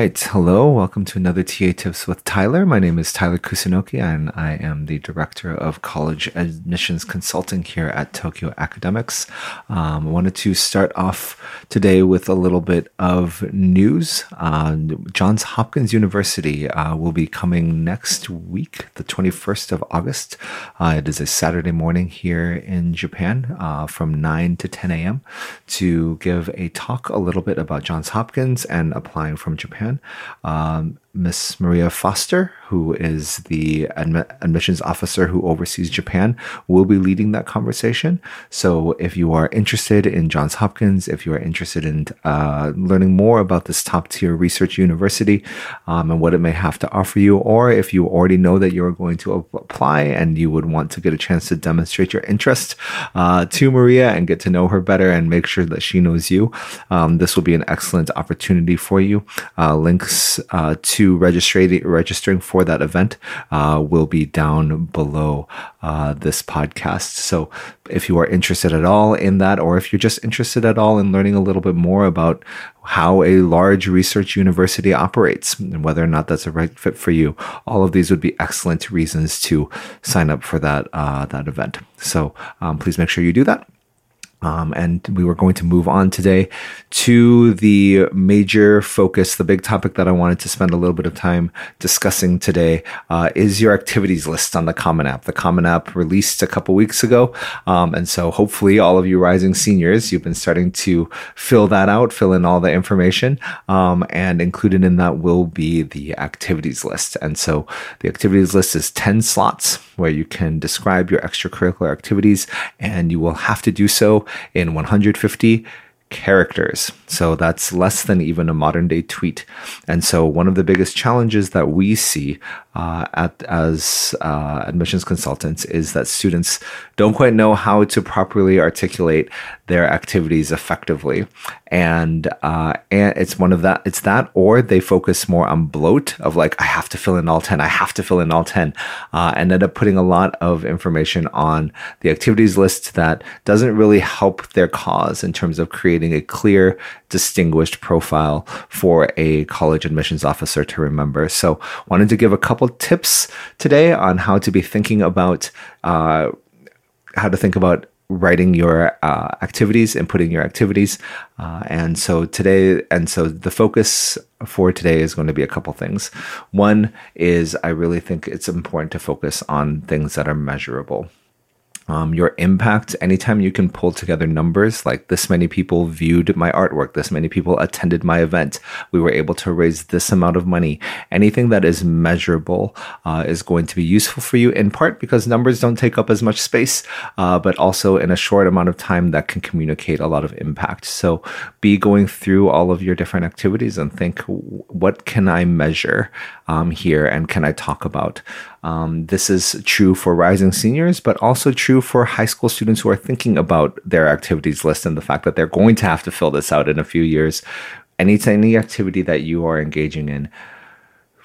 right. Hello. Welcome to another TA Tips with Tyler. My name is Tyler Kusunoki, and I am the Director of College Admissions Consulting here at Tokyo Academics. Um, I wanted to start off today with a little bit of news. Uh, Johns Hopkins University uh, will be coming next week, the 21st of August. Uh, it is a Saturday morning here in Japan uh, from 9 to 10 a.m. to give a talk a little bit about Johns Hopkins and applying from Japan. Um, Miss Maria Foster, who is the admi- admissions officer who oversees Japan, will be leading that conversation. So, if you are interested in Johns Hopkins, if you are interested in uh, learning more about this top tier research university um, and what it may have to offer you, or if you already know that you're going to apply and you would want to get a chance to demonstrate your interest uh, to Maria and get to know her better and make sure that she knows you, um, this will be an excellent opportunity for you. Uh, links uh, to to registering registering for that event uh, will be down below uh, this podcast. So if you are interested at all in that, or if you're just interested at all in learning a little bit more about how a large research university operates and whether or not that's a right fit for you, all of these would be excellent reasons to sign up for that uh, that event. So um, please make sure you do that. Um, and we were going to move on today to the major focus, the big topic that I wanted to spend a little bit of time discussing today uh, is your activities list on the Common App. The Common App released a couple weeks ago. Um, and so hopefully all of you rising seniors, you've been starting to fill that out, fill in all the information. Um, and included in that will be the activities list. And so the activities list is 10 slots where you can describe your extracurricular activities and you will have to do so in 150 characters. So that's less than even a modern day tweet. And so one of the biggest challenges that we see uh, at, as uh, admissions consultants is that students don't quite know how to properly articulate their activities effectively. And, uh, and it's one of that, it's that, or they focus more on bloat of like, I have to fill in all 10, I have to fill in all 10, uh, and end up putting a lot of information on the activities list that doesn't really help their cause in terms of creating a clear, distinguished profile for a college admissions officer to remember. So wanted to give a couple tips today on how to be thinking about, uh, how to think about writing your uh, activities and putting your activities. Uh, and so today, and so the focus for today is going to be a couple things. One is I really think it's important to focus on things that are measurable um, your impact. Anytime you can pull together numbers like this many people viewed my artwork this many people attended my event we were able to raise this amount of money. Anything that is measurable uh, is going to be useful for you in part because numbers don't take up as much space uh, but also in a short amount of time that can communicate a lot of impact. So be going through all of your different activities and think what can i measure um, here and can i talk about um, this is true for rising seniors, but also true for high school students who are thinking about their activities list and the fact that they're going to have to fill this out in a few years. Any, any activity that you are engaging in,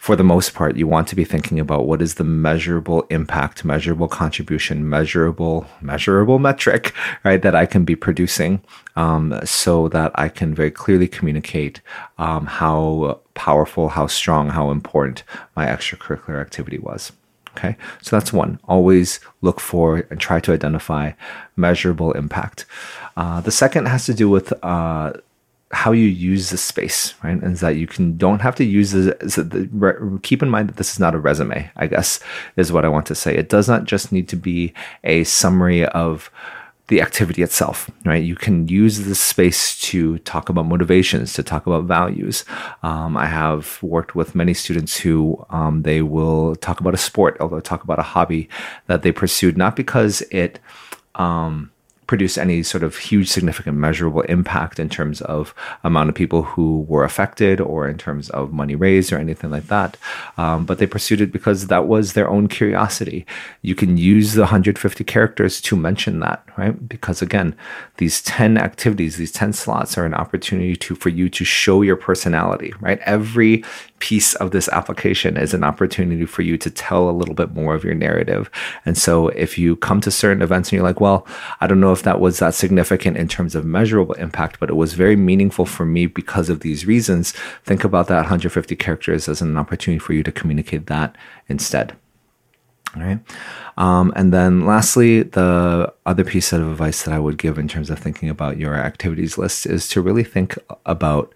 for the most part, you want to be thinking about what is the measurable impact, measurable contribution, measurable, measurable metric, right, that I can be producing, um, so that I can very clearly communicate um, how powerful, how strong, how important my extracurricular activity was. Okay, so that's one. Always look for and try to identify measurable impact. Uh, the second has to do with uh, how you use the space, right? And that you can don't have to use this. Keep in mind that this is not a resume. I guess is what I want to say. It does not just need to be a summary of the activity itself, right? You can use this space to talk about motivations, to talk about values. Um, I have worked with many students who um, they will talk about a sport, or they'll talk about a hobby that they pursued, not because it um, produce any sort of huge, significant, measurable impact in terms of amount of people who were affected or in terms of money raised or anything like that. Um, but they pursued it because that was their own curiosity. You can use the 150 characters to mention that, right? Because again, these 10 activities, these 10 slots are an opportunity to for you to show your personality, right? Every piece of this application is an opportunity for you to tell a little bit more of your narrative. And so if you come to certain events and you're like, well, I don't know if that was that significant in terms of measurable impact, but it was very meaningful for me because of these reasons, think about that 150 characters as an opportunity for you to communicate that instead. All right. Um, and then lastly, the other piece of advice that I would give in terms of thinking about your activities list is to really think about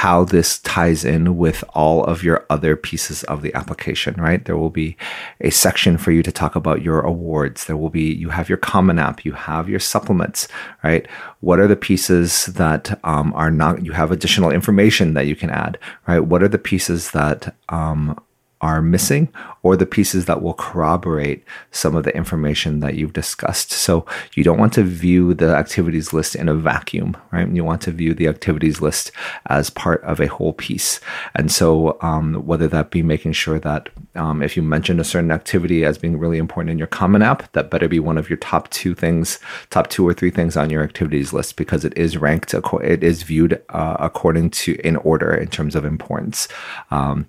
how this ties in with all of your other pieces of the application, right? There will be a section for you to talk about your awards. There will be, you have your Common App, you have your supplements, right? What are the pieces that um, are not, you have additional information that you can add, right? What are the pieces that um, are missing or the pieces that will corroborate some of the information that you've discussed. So you don't want to view the activities list in a vacuum, right? You want to view the activities list as part of a whole piece. And so um, whether that be making sure that um, if you mention a certain activity as being really important in your common app, that better be one of your top two things, top two or three things on your activities list because it is ranked, it is viewed uh, according to in order in terms of importance. Um,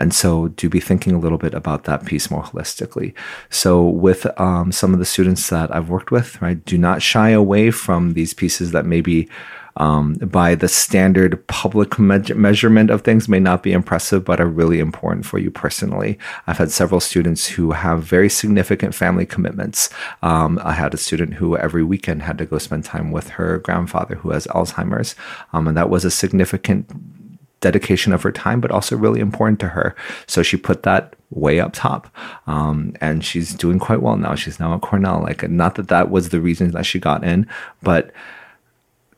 and so do be thinking a little bit about that piece more holistically. So with um, some of the students that I've worked with, right, do not shy away from these pieces that maybe um, by the standard public me- measurement of things may not be impressive, but are really important for you personally. I've had several students who have very significant family commitments. Um, I had a student who every weekend had to go spend time with her grandfather who has Alzheimer's, um, and that was a significant dedication of her time, but also really important to her. So she put that way up top. Um, and she's doing quite well now. She's now at Cornell. Like, not that that was the reason that she got in, but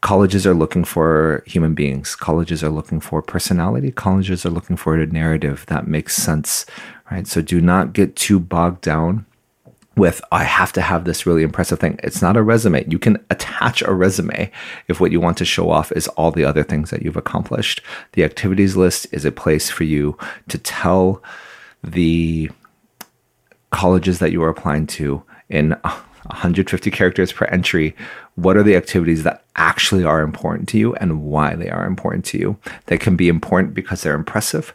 colleges are looking for human beings. Colleges are looking for personality. Colleges are looking for a narrative that makes sense, right? So do not get too bogged down with I have to have this really impressive thing. It's not a resume. You can attach a resume if what you want to show off is all the other things that you've accomplished. The activities list is a place for you to tell the colleges that you are applying to in 150 characters per entry what are the activities that actually are important to you and why they are important to you. They can be important because they're impressive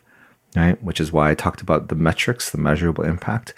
right? Which is why I talked about the metrics, the measurable impact,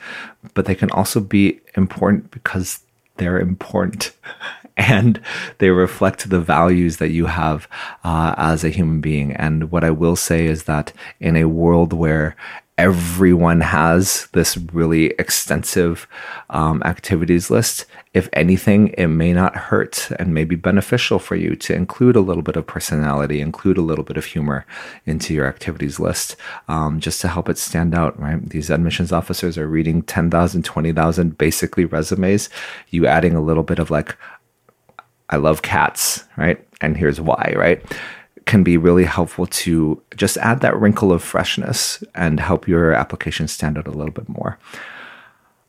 but they can also be important because they're important and they reflect the values that you have uh, as a human being. And what I will say is that in a world where everyone has this really extensive um, activities list. If anything, it may not hurt and may be beneficial for you to include a little bit of personality, include a little bit of humor into your activities list, um, just to help it stand out, right? These admissions officers are reading 10,000, 20,000 basically resumes. You adding a little bit of like, I love cats, right? And here's why, right? Can be really helpful to just add that wrinkle of freshness and help your application stand out a little bit more.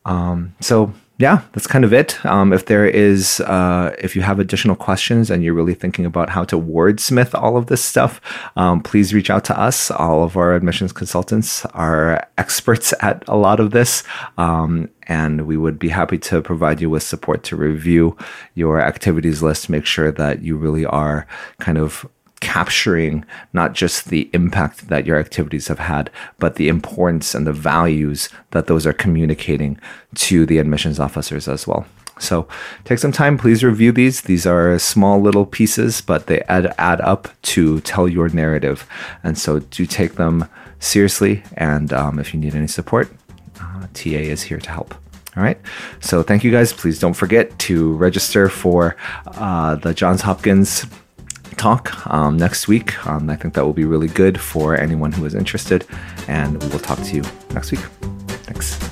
Um, so yeah, that's kind of it. Um, if there is, uh, if you have additional questions and you're really thinking about how to wordsmith all of this stuff, um, please reach out to us. All of our admissions consultants are experts at a lot of this. Um, and we would be happy to provide you with support to review your activities list, make sure that you really are kind of capturing not just the impact that your activities have had, but the importance and the values that those are communicating to the admissions officers as well. So take some time, please review these. These are small little pieces, but they add, add up to tell your narrative. And so do take them seriously. And um, if you need any support, uh, TA is here to help. All right. So thank you guys. Please don't forget to register for uh, the Johns Hopkins talk um, next week. Um, I think that will be really good for anyone who is interested. And we will talk to you next week. Thanks.